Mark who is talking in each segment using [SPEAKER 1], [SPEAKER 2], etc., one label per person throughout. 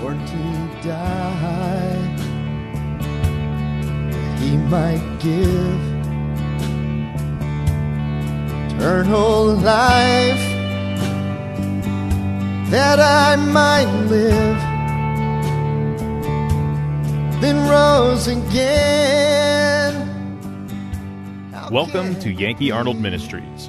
[SPEAKER 1] born to die. He might give eternal life that I might live, then rose again.
[SPEAKER 2] Welcome to Yankee Arnold Ministries.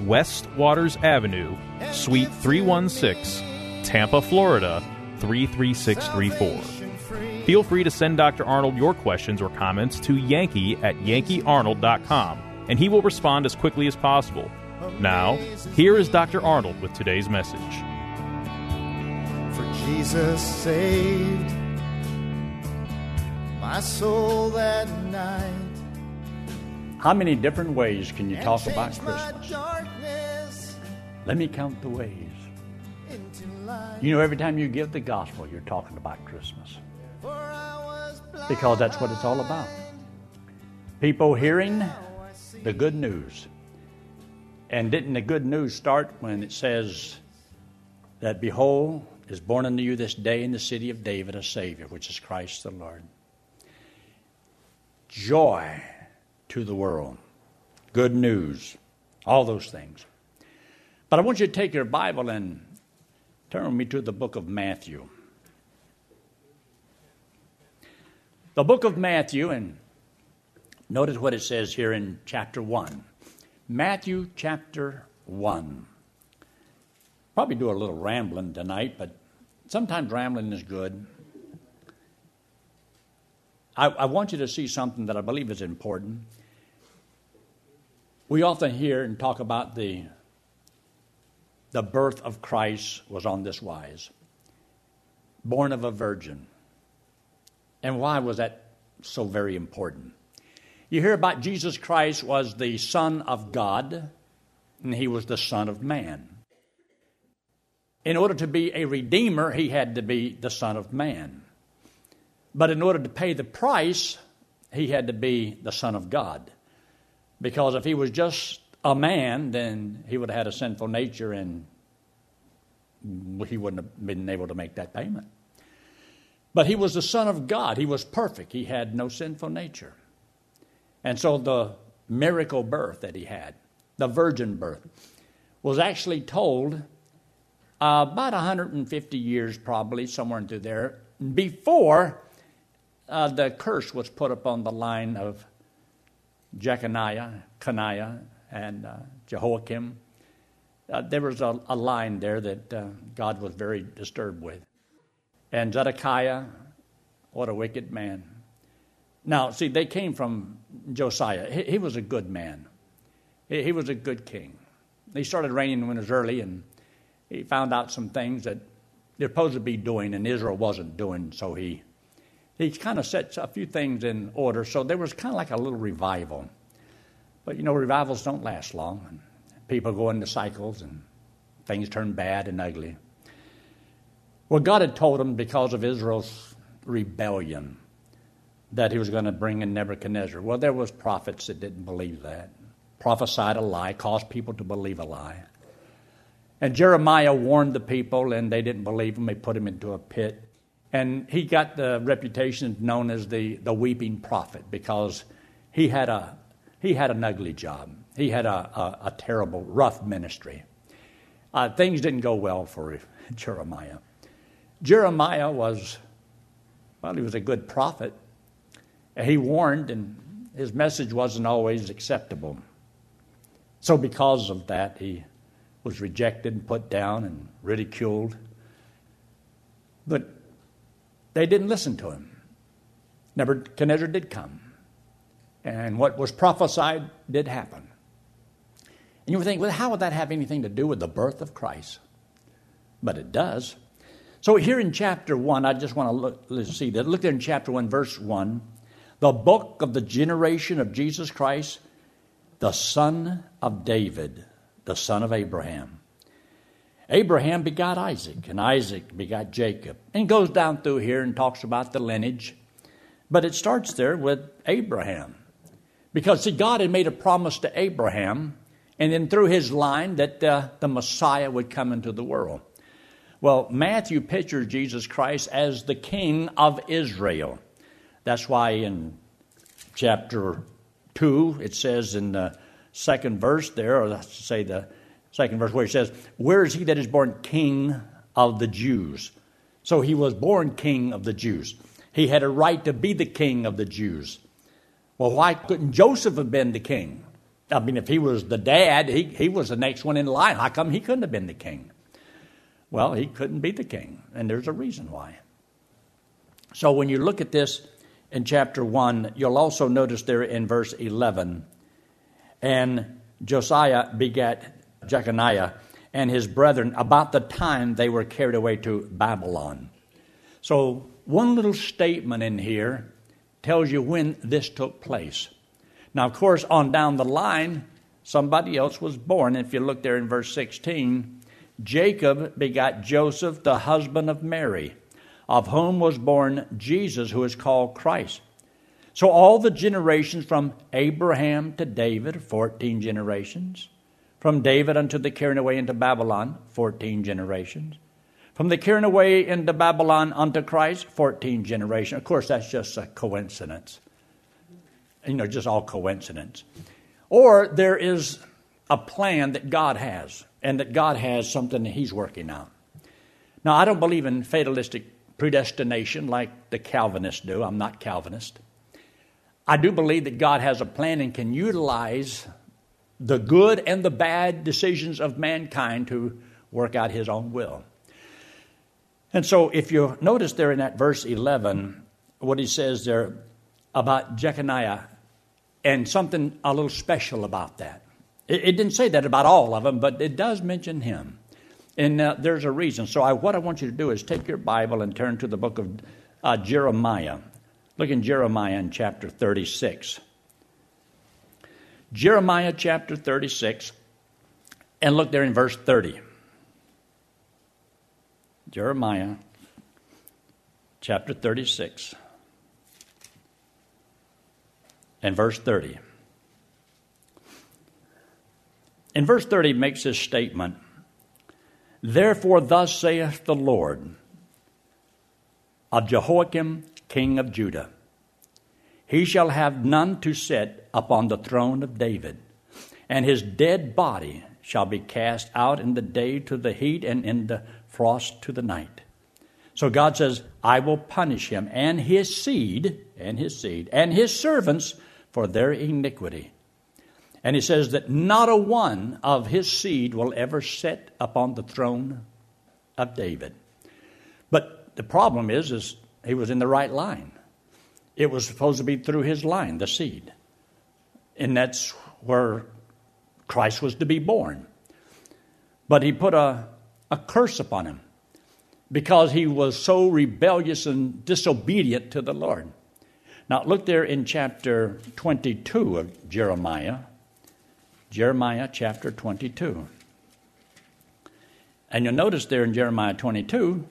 [SPEAKER 2] West Waters Avenue, Suite 316, Tampa, Florida 33634. Feel free to send Dr. Arnold your questions or comments to Yankee at yankeearnold.com, and he will respond as quickly as possible. Now, here is Dr. Arnold with today's message.
[SPEAKER 1] For Jesus saved my soul that night.
[SPEAKER 3] How many different ways can you talk about Christmas? Let me count the ways. You know, every time you give the gospel, you're talking about Christmas
[SPEAKER 1] For I was blind,
[SPEAKER 3] because that's what it's all about. People hearing
[SPEAKER 1] now I see.
[SPEAKER 3] the good news. And didn't the good news start when it says that, Behold, is born unto you this day in the city of David a Savior, which is Christ the Lord? Joy to the world, good news, all those things. But I want you to take your Bible and turn me to the book of Matthew. The book of Matthew, and notice what it says here in chapter 1. Matthew chapter 1. Probably do a little rambling tonight, but sometimes rambling is good. I, I want you to see something that I believe is important. We often hear and talk about the, the birth of Christ was on this wise born of a virgin. And why was that so very important? You hear about Jesus Christ was the Son of God, and he was the Son of Man. In order to be a redeemer, he had to be the Son of Man. But in order to pay the price, he had to be the Son of God. Because if he was just a man, then he would have had a sinful nature and he wouldn't have been able to make that payment. But he was the Son of God. He was perfect. He had no sinful nature. And so the miracle birth that he had, the virgin birth, was actually told uh, about 150 years, probably, somewhere into there, before uh, the curse was put upon the line of Jeconiah, Coniah, and uh, Jehoiakim. Uh, there was a, a line there that uh, God was very disturbed with. And Zedekiah, what a wicked man. Now, see, they came from Josiah. He, he was a good man, he, he was a good king. He started reigning when he was early, and he found out some things that they're supposed to be doing, and Israel wasn't doing, so he, he kind of set a few things in order. So there was kind of like a little revival. But you know, revivals don't last long. And people go into cycles, and things turn bad and ugly. Well, God had told him because of Israel's rebellion that he was going to bring in Nebuchadnezzar. Well, there was prophets that didn't believe that. Prophesied a lie, caused people to believe a lie. And Jeremiah warned the people, and they didn't believe him. They put him into a pit. And he got the reputation known as the, the weeping prophet because he had, a, he had an ugly job. He had a, a, a terrible, rough ministry. Uh, things didn't go well for Jeremiah. Jeremiah was, well, he was a good prophet. He warned, and his message wasn't always acceptable. So, because of that, he was rejected and put down and ridiculed. But they didn't listen to him. Nebuchadnezzar did come. And what was prophesied did happen. And you would think, well, how would that have anything to do with the birth of Christ? But it does. So here in chapter 1, I just want to look, let's see that. Look there in chapter 1, verse 1. the book of the generation of Jesus Christ, the son of David, the son of Abraham. Abraham begot Isaac, and Isaac begot Jacob. And goes down through here and talks about the lineage. But it starts there with Abraham. Because, see, God had made a promise to Abraham, and then through his line, that uh, the Messiah would come into the world. Well, Matthew pictures Jesus Christ as the King of Israel. That's why in chapter 2, it says in the second verse there, or let's say the second verse, where he says, Where is he that is born King of the Jews? So he was born King of the Jews. He had a right to be the King of the Jews. Well, why couldn't Joseph have been the king? I mean, if he was the dad, he, he was the next one in line. How come he couldn't have been the king? Well, he couldn't be the king, and there's a reason why. So when you look at this in chapter 1, you'll also notice there in verse 11, and Josiah begat Jeconiah and his brethren about the time they were carried away to Babylon. So, one little statement in here tells you when this took place. Now, of course, on down the line, somebody else was born. If you look there in verse 16, Jacob begot Joseph, the husband of Mary, of whom was born Jesus, who is called Christ. So, all the generations from Abraham to David, 14 generations. From David unto the carrying away into Babylon, 14 generations. From the carrying away into Babylon unto Christ, 14 generations. Of course, that's just a coincidence. You know, just all coincidence. Or there is a plan that God has, and that God has something that He's working on. Now, I don't believe in fatalistic predestination like the Calvinists do. I'm not Calvinist. I do believe that God has a plan and can utilize the good and the bad decisions of mankind to work out his own will. And so, if you notice there in that verse 11, what he says there about Jeconiah and something a little special about that. It, it didn't say that about all of them, but it does mention him. And uh, there's a reason. So, I, what I want you to do is take your Bible and turn to the book of uh, Jeremiah. Look in Jeremiah in chapter 36. Jeremiah chapter 36, and look there in verse 30. Jeremiah chapter 36 and verse 30. In verse 30 makes this statement Therefore, thus saith the Lord of Jehoiakim, king of Judah he shall have none to sit upon the throne of David, and his dead body shall be cast out in the day to the heat and in the frost to the night. So God says, I will punish him and his seed, and his seed, and his servants for their iniquity. And he says that not a one of his seed will ever sit upon the throne of David. But the problem is, is he was in the right line. It was supposed to be through his line, the seed. And that's where Christ was to be born. But he put a, a curse upon him because he was so rebellious and disobedient to the Lord. Now, look there in chapter 22 of Jeremiah. Jeremiah chapter 22. And you'll notice there in Jeremiah 22,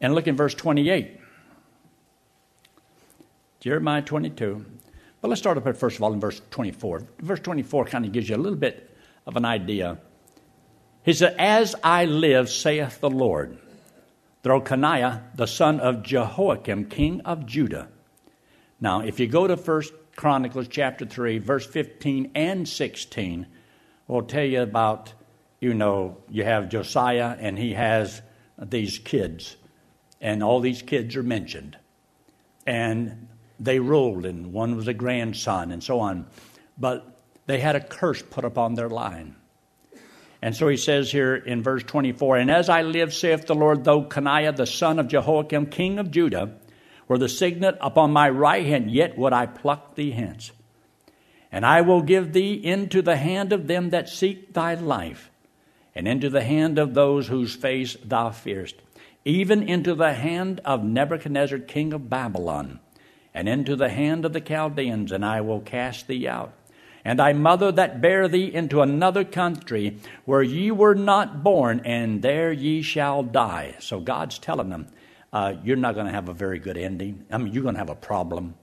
[SPEAKER 3] and look in verse 28. Jeremiah 22. But let's start up at first of all in verse 24. Verse 24 kind of gives you a little bit of an idea. He said, As I live, saith the Lord, through Coniah, the son of Jehoiakim, king of Judah. Now, if you go to First Chronicles chapter 3, verse 15 and 16, will tell you about, you know, you have Josiah and he has these kids, and all these kids are mentioned. And they ruled, and one was a grandson, and so on. But they had a curse put upon their line. And so he says here in verse 24, And as I live, saith the Lord, though Coniah the son of Jehoiakim, king of Judah, were the signet upon my right hand, yet would I pluck thee hence. And I will give thee into the hand of them that seek thy life, and into the hand of those whose face thou fearest, even into the hand of Nebuchadnezzar, king of Babylon and into the hand of the Chaldeans, and I will cast thee out. And thy mother that bare thee into another country where ye were not born, and there ye shall die. So God's telling them, uh, you're not going to have a very good ending. I mean, you're going to have a problem.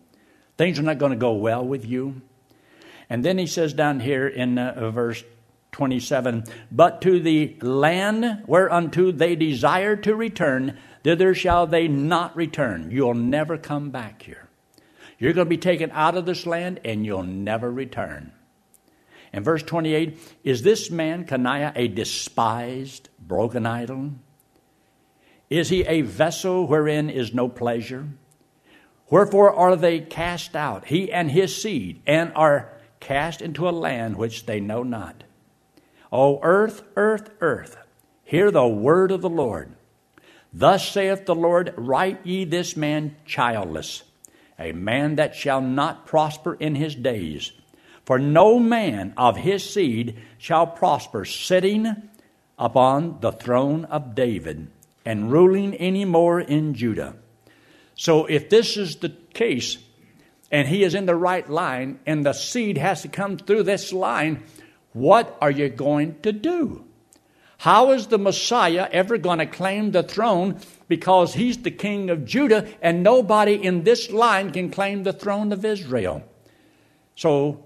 [SPEAKER 3] Things are not going to go well with you. And then he says down here in uh, verse 27 But to the land whereunto they desire to return, thither shall they not return. You'll never come back here. You're going to be taken out of this land and you'll never return. In verse 28, is this man, Coniah, a despised, broken idol? Is he a vessel wherein is no pleasure? Wherefore are they cast out, he and his seed, and are cast into a land which they know not? O earth, earth, earth, hear the word of the Lord. Thus saith the Lord, Write ye this man childless, a man that shall not prosper in his days. For no man of his seed shall prosper, sitting upon the throne of David and ruling any more in Judah. So if this is the case, and he is in the right line, and the seed has to come through this line, what are you going to do? How is the Messiah ever going to claim the throne because he's the king of Judah and nobody in this line can claim the throne of Israel? So,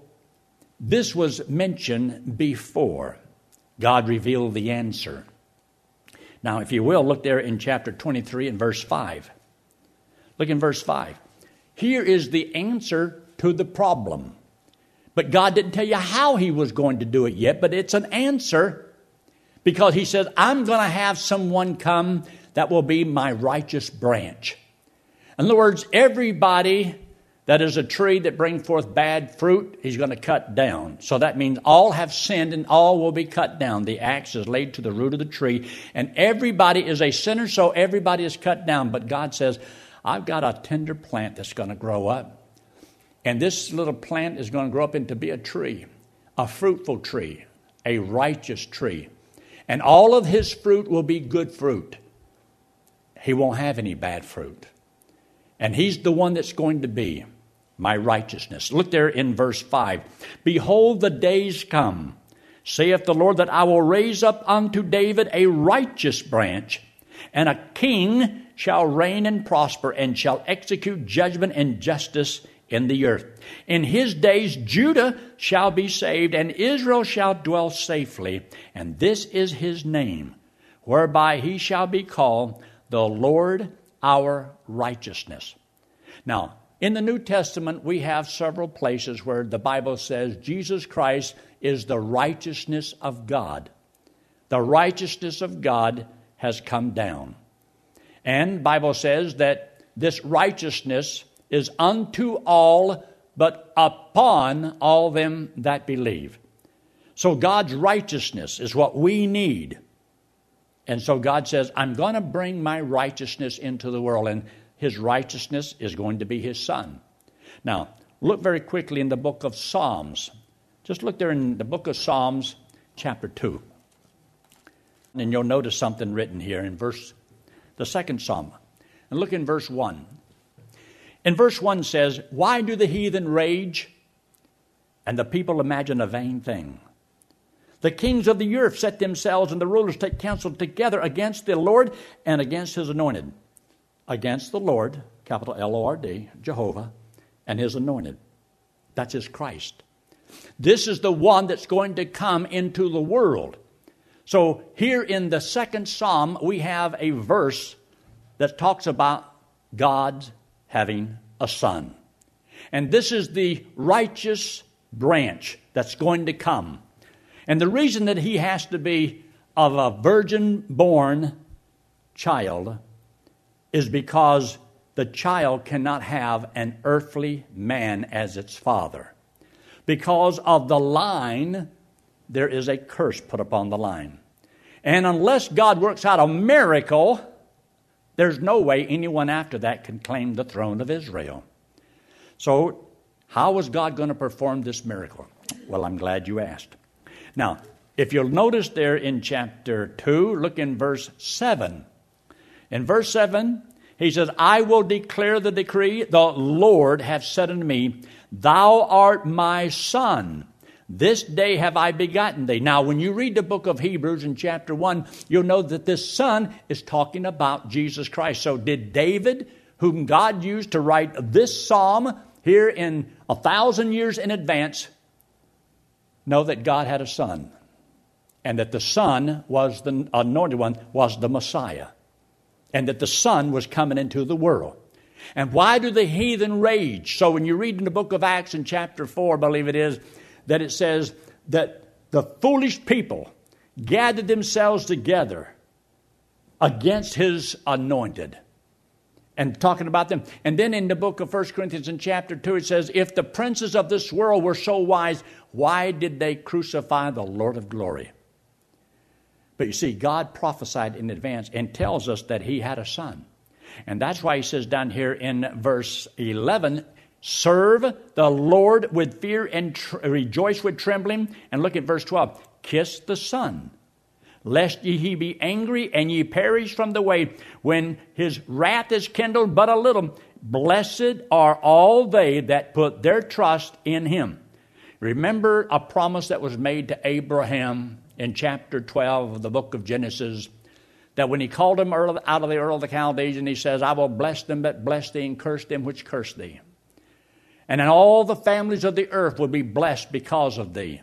[SPEAKER 3] this was mentioned before God revealed the answer. Now, if you will, look there in chapter 23 and verse 5. Look in verse 5. Here is the answer to the problem. But God didn't tell you how He was going to do it yet, but it's an answer because He says, I'm going to have someone come that will be my righteous branch. In other words, everybody that is a tree that brings forth bad fruit, he's going to cut down. So that means all have sinned and all will be cut down. The axe is laid to the root of the tree, and everybody is a sinner, so everybody is cut down. But God says, I've got a tender plant that's going to grow up. And this little plant is going to grow up into be a tree, a fruitful tree, a righteous tree. And all of his fruit will be good fruit. He won't have any bad fruit. And he's the one that's going to be my righteousness. Look there in verse 5. Behold, the days come, saith the Lord, that I will raise up unto David a righteous branch, and a king shall reign and prosper, and shall execute judgment and justice in the earth. In his days, Judah shall be saved, and Israel shall dwell safely. And this is his name, whereby he shall be called the Lord our righteousness. Now, in the New Testament, we have several places where the Bible says Jesus Christ is the righteousness of God. The righteousness of God has come down. And Bible says that this righteousness is unto all but upon all them that believe. So God's righteousness is what we need. And so God says, I'm going to bring my righteousness into the world. And his righteousness is going to be his son. Now, look very quickly in the book of Psalms. Just look there in the book of Psalms, chapter 2. And you'll notice something written here in verse, the second psalm. And look in verse 1. In verse 1 says, Why do the heathen rage and the people imagine a vain thing? The kings of the earth set themselves and the rulers take counsel together against the Lord and against his anointed against the Lord, capital L O R D, Jehovah, and his anointed. That's his Christ. This is the one that's going to come into the world. So, here in the second psalm, we have a verse that talks about God having a son. And this is the righteous branch that's going to come. And the reason that he has to be of a virgin born child is because the child cannot have an earthly man as its father. Because of the line, there is a curse put upon the line. And unless God works out a miracle, there's no way anyone after that can claim the throne of Israel. So, how is God going to perform this miracle? Well, I'm glad you asked. Now, if you'll notice there in chapter 2, look in verse 7. In verse 7, He says, I will declare the decree, the Lord hath said unto me, Thou art my son. This day have I begotten thee. Now, when you read the book of Hebrews in chapter 1, you'll know that this son is talking about Jesus Christ. So, did David, whom God used to write this psalm here in a thousand years in advance, know that God had a son? And that the son was the anointed one, was the Messiah. And that the son was coming into the world. And why do the heathen rage? So when you read in the book of Acts in chapter 4, I believe it is, that it says that the foolish people gathered themselves together against his anointed and talking about them. And then in the book of 1 Corinthians in chapter 2, it says, If the princes of this world were so wise, why did they crucify the Lord of glory? But you see, God prophesied in advance and tells us that he had a son. And that's why he says down here in verse 11, Serve the Lord with fear and tr- rejoice with trembling. And look at verse 12. Kiss the Son, lest ye he be angry and ye perish from the way when his wrath is kindled but a little. Blessed are all they that put their trust in him. Remember a promise that was made to Abraham in chapter 12 of the book of Genesis that when he called him out of the Ur of the Chaldees, and he says, I will bless them that bless thee and curse them which curse thee and all the families of the earth will be blessed because of thee.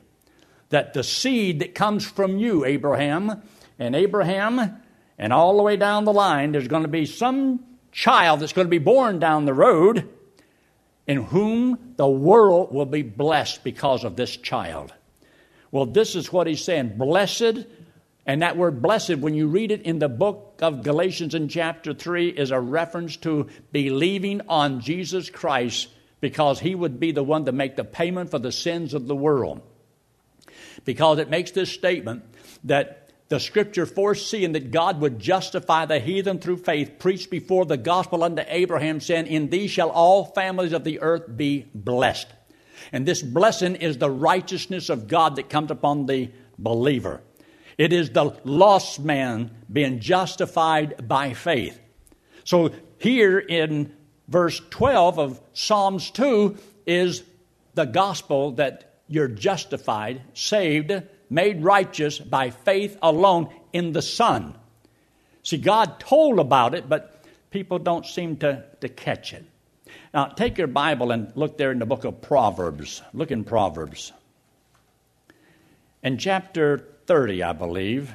[SPEAKER 3] That the seed that comes from you, Abraham, and Abraham, and all the way down the line, there's going to be some child that's going to be born down the road in whom the world will be blessed because of this child. Well, this is what he's saying. Blessed, and that word blessed, when you read it in the book of Galatians in chapter 3, is a reference to believing on Jesus Christ because he would be the one to make the payment for the sins of the world. Because it makes this statement that the scripture foreseeing that God would justify the heathen through faith, preached before the gospel unto Abraham, saying, In thee shall all families of the earth be blessed. And this blessing is the righteousness of God that comes upon the believer. It is the lost man being justified by faith. So here in verse 12 of Psalms 2 is the gospel that you're justified, saved, made righteous by faith alone in the Son. See, God told about it, but people don't seem to, to catch it. Now, take your Bible and look there in the book of Proverbs. Look in Proverbs. In chapter 30, I believe,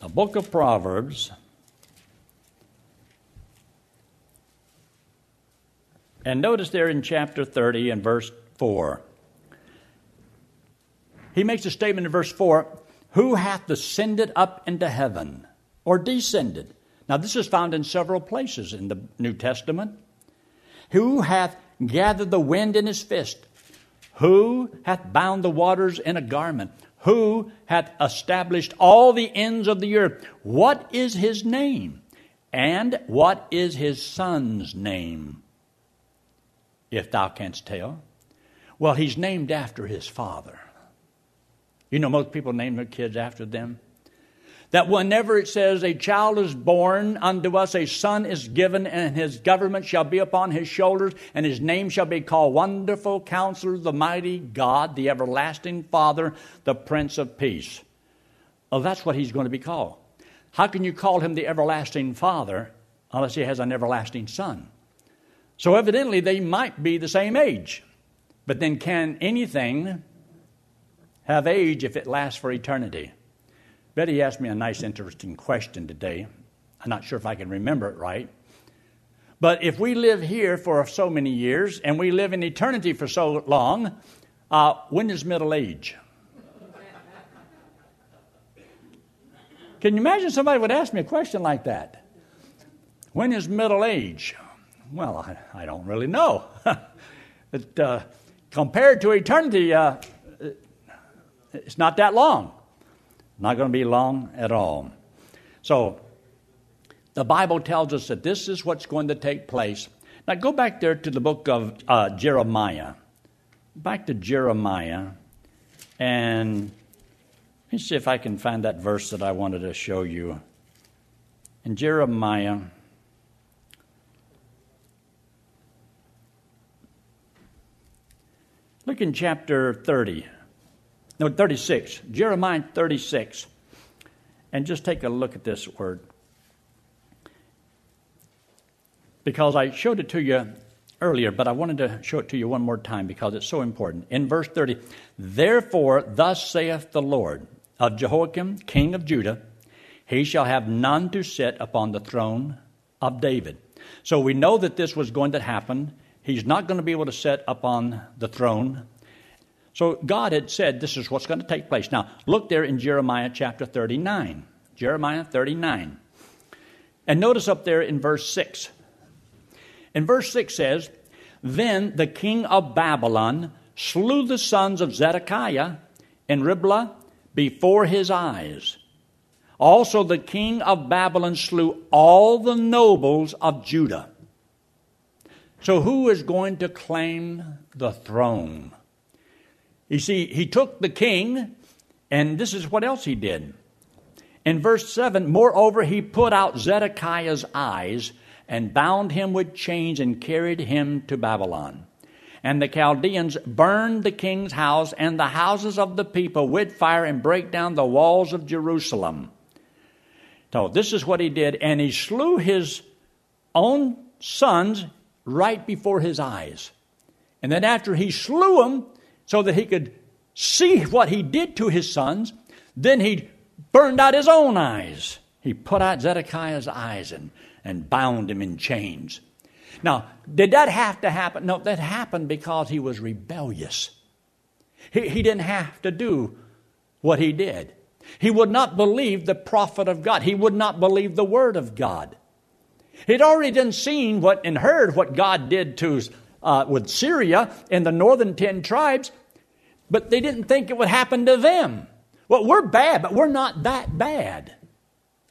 [SPEAKER 3] the book of Proverbs. And notice there in chapter 30 and verse 4. He makes a statement in verse 4 Who hath ascended up into heaven or descended? Now, this is found in several places in the New Testament. Who hath gathered the wind in his fist? Who hath bound the waters in a garment? Who hath established all the ends of the earth? What is his name? And what is his son's name? If thou canst tell. Well, he's named after his father. You know, most people name their kids after them. That whenever it says, A child is born unto us, a son is given, and his government shall be upon his shoulders, and his name shall be called Wonderful Counselor, the Mighty God, the Everlasting Father, the Prince of Peace. Well, that's what he's going to be called. How can you call him the Everlasting Father unless he has an everlasting Son? So evidently they might be the same age. But then can anything have age if it lasts for eternity? Betty asked me a nice, interesting question today. I'm not sure if I can remember it right. But if we live here for so many years and we live in eternity for so long, uh, when is middle age? Can you imagine somebody would ask me a question like that? When is middle age? Well, I, I don't really know. but, uh, compared to eternity, uh, it's not that long. Not going to be long at all. So, the Bible tells us that this is what's going to take place. Now, go back there to the book of uh, Jeremiah. Back to Jeremiah. And let me see if I can find that verse that I wanted to show you. In Jeremiah Look in chapter 30. No, 36. Jeremiah 36. And just take a look at this word. Because I showed it to you earlier, but I wanted to show it to you one more time because it's so important. In verse 30, therefore, thus saith the Lord of Jehoiakim, king of Judah, he shall have none to sit upon the throne of David. So we know that this was going to happen. He's not going to be able to sit upon the throne. So God had said this is what's going to take place. Now, look there in Jeremiah chapter 39. Jeremiah 39. And notice up there in verse 6. And verse 6 says, Then the king of Babylon slew the sons of Zedekiah in Riblah before his eyes. Also, the king of Babylon slew all the nobles of Judah. So, who is going to claim the throne? You see, he took the king, and this is what else he did. In verse 7, moreover, he put out Zedekiah's eyes and bound him with chains and carried him to Babylon. And the Chaldeans burned the king's house and the houses of the people with fire and break down the walls of Jerusalem. So this is what he did, and he slew his own sons right before his eyes. And then after he slew them so that he could see what he did to his sons, then he burned out his own eyes. He put out Zedekiah's eyes and and bound him in chains. Now, did that have to happen? No, that happened because he was rebellious. He, he didn't have to do what he did. He would not believe the prophet of God. He would not believe the word of God. He'd already done seen what and heard what God did to uh, with Syria and the northern ten tribes, but they didn't think it would happen to them. Well, we're bad, but we're not that bad.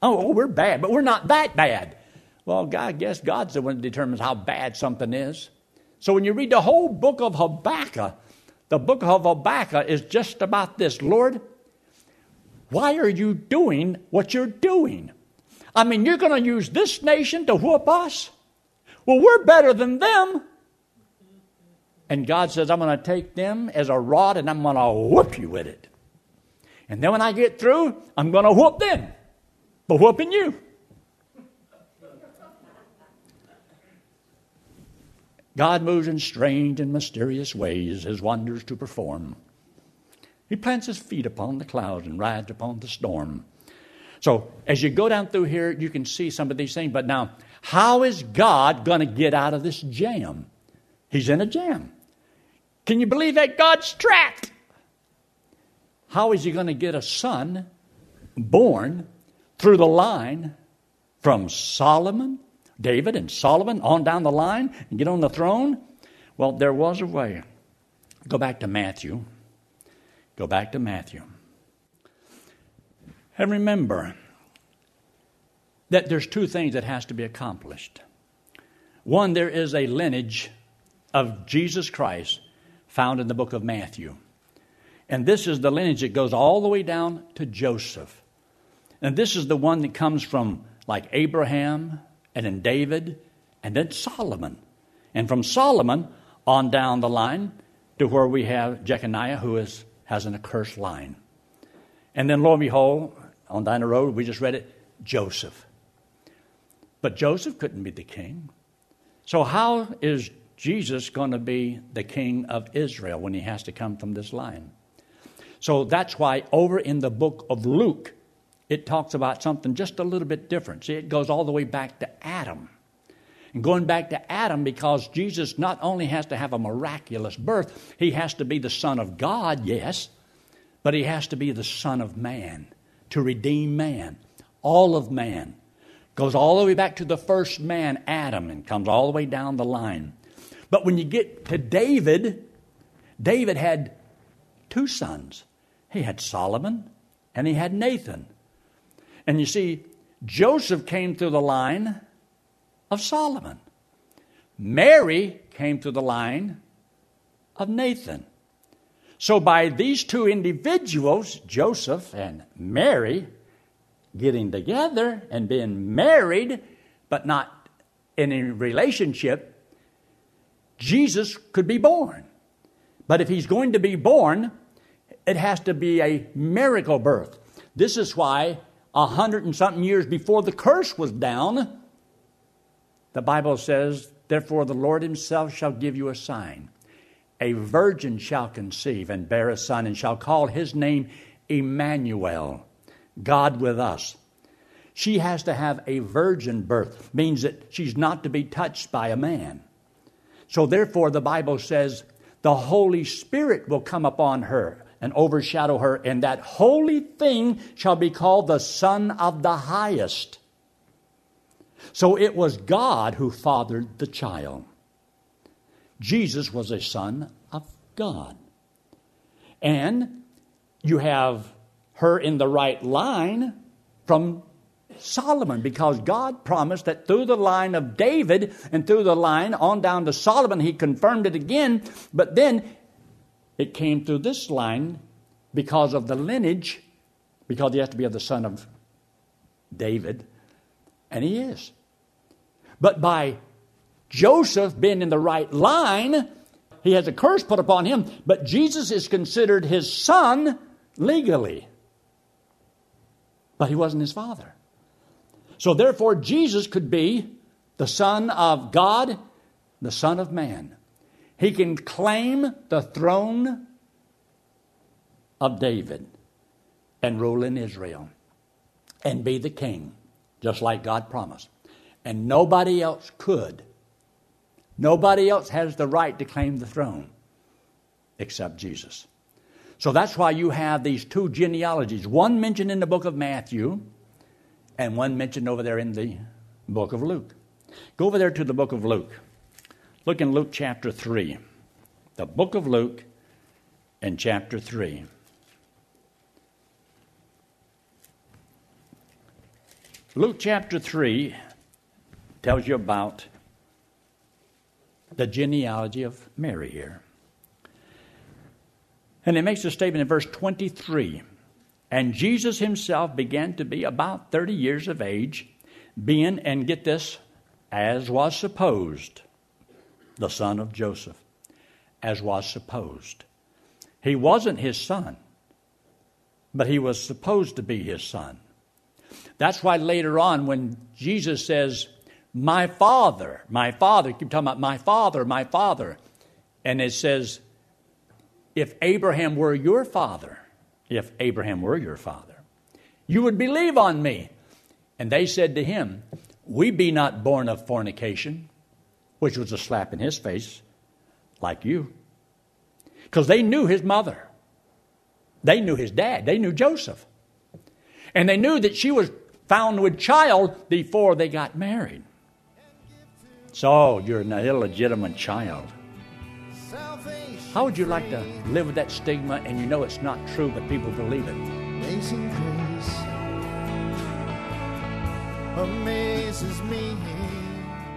[SPEAKER 3] Oh, we're bad, but we're not that bad. Well, I guess God's the one that determines how bad something is. So when you read the whole book of Habakkuk, the book of Habakkuk is just about this Lord, why are you doing what you're doing? I mean, you're going to use this nation to whoop us? Well, we're better than them. And God says, I'm going to take them as a rod and I'm going to whoop you with it. And then when I get through, I'm going to whoop them for whooping you. God moves in strange and mysterious ways, his wonders to perform. He plants his feet upon the clouds and rides upon the storm. So, as you go down through here, you can see some of these things. But now, how is God going to get out of this jam? He's in a jam. Can you believe that God's trapped? How is he going to get a son born through the line from Solomon David and Solomon on down the line and get on the throne? Well, there was a way. Go back to Matthew. Go back to Matthew. And remember that there's two things that has to be accomplished. One, there is a lineage of Jesus Christ found in the book of Matthew. And this is the lineage that goes all the way down to Joseph. And this is the one that comes from like Abraham, and then David, and then Solomon. And from Solomon on down the line to where we have Jeconiah, who is, has an accursed line. And then lo and behold, on the road, we just read it, Joseph. But Joseph couldn't be the king. So, how is Jesus going to be the king of Israel when he has to come from this line? So that's why over in the book of Luke, it talks about something just a little bit different. See, it goes all the way back to Adam. And going back to Adam, because Jesus not only has to have a miraculous birth, he has to be the Son of God, yes, but he has to be the Son of man to redeem man. All of man. Goes all the way back to the first man, Adam, and comes all the way down the line. But when you get to David, David had two sons. He had Solomon and he had Nathan. And you see, Joseph came through the line of Solomon. Mary came through the line of Nathan. So, by these two individuals, Joseph and Mary, getting together and being married, but not in a relationship, Jesus could be born. But if he's going to be born, it has to be a miracle birth. This is why a hundred and something years before the curse was down, the Bible says, Therefore the Lord himself shall give you a sign. A virgin shall conceive and bear a son, and shall call his name Emmanuel, God with us. She has to have a virgin birth, means that she's not to be touched by a man. So therefore, the Bible says the Holy Spirit will come upon her and overshadow her, and that holy thing shall be called the Son of the Highest. So it was God who fathered the child. Jesus was a son of God. And you have her in the right line from Solomon because God promised that through the line of David and through the line on down to Solomon, he confirmed it again. But then it came through this line because of the lineage, because he has to be of the son of David, and he is. But by Joseph being in the right line, he has a curse put upon him, but Jesus is considered his son legally. But he wasn't his father. So therefore, Jesus could be the Son of God, the Son of Man. He can claim the throne of David and rule in Israel and be the king, just like God promised. And nobody else could. Nobody else has the right to claim the throne except Jesus. So that's why you have these two genealogies one mentioned in the book of Matthew and one mentioned over there in the book of Luke. Go over there to the book of Luke. Look in Luke chapter 3. The book of Luke and chapter 3. Luke chapter 3 tells you about the genealogy of Mary here. And it makes a statement in verse 23 And Jesus himself began to be about 30 years of age, being, and get this, as was supposed, the son of Joseph, as was supposed. He wasn't his son, but he was supposed to be his son. That's why later on, when Jesus says, My Father, my Father, keep talking about my Father, my Father, and it says, If Abraham were your father, if Abraham were your father, you would believe on me. And they said to him, We be not born of fornication, which was a slap in his face, like you. Because they knew his mother, they knew his dad, they knew Joseph. And they knew that she was found with child before they got married. So you're an illegitimate child. How would you like to live with that stigma and you know it's not true, but people believe it?
[SPEAKER 1] Amazing grace amazes me.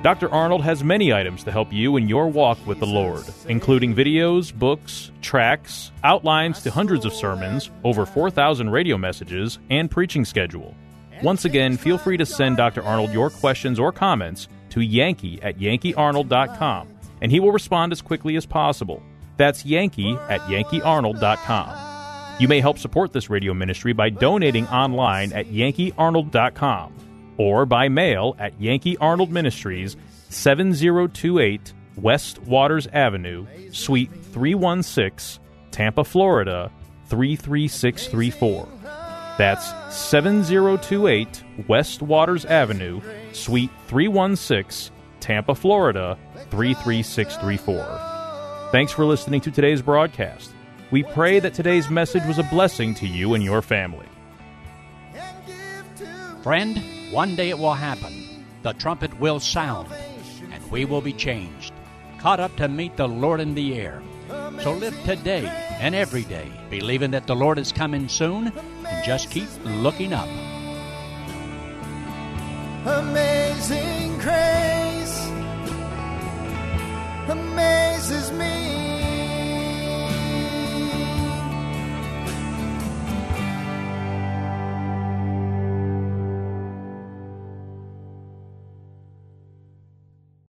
[SPEAKER 2] Dr. Arnold has many items to help you in your walk with the Lord, including videos, books, tracks, outlines to hundreds of sermons, over 4,000 radio messages, and preaching schedule. Once again, feel free to send Dr. Arnold your questions or comments to yankee at yankeearnold.com, and he will respond as quickly as possible. That's yankee at yankeearnold.com. You may help support this radio ministry by donating online at yankeearnold.com or by mail at Yankee Arnold Ministries, 7028 West Waters Avenue, Suite 316, Tampa, Florida 33634. That's 7028 West Waters Avenue, Suite 316, Tampa, Florida 33634. Thanks for listening to today's broadcast. We pray that today's message was a blessing to you and your family.
[SPEAKER 3] Friend, one day it will happen. The trumpet will sound, and we will be changed, caught up to meet the Lord in the air. So live today and every day, believing that the Lord is coming soon, and just keep looking up.
[SPEAKER 1] Amazing grace amazes me.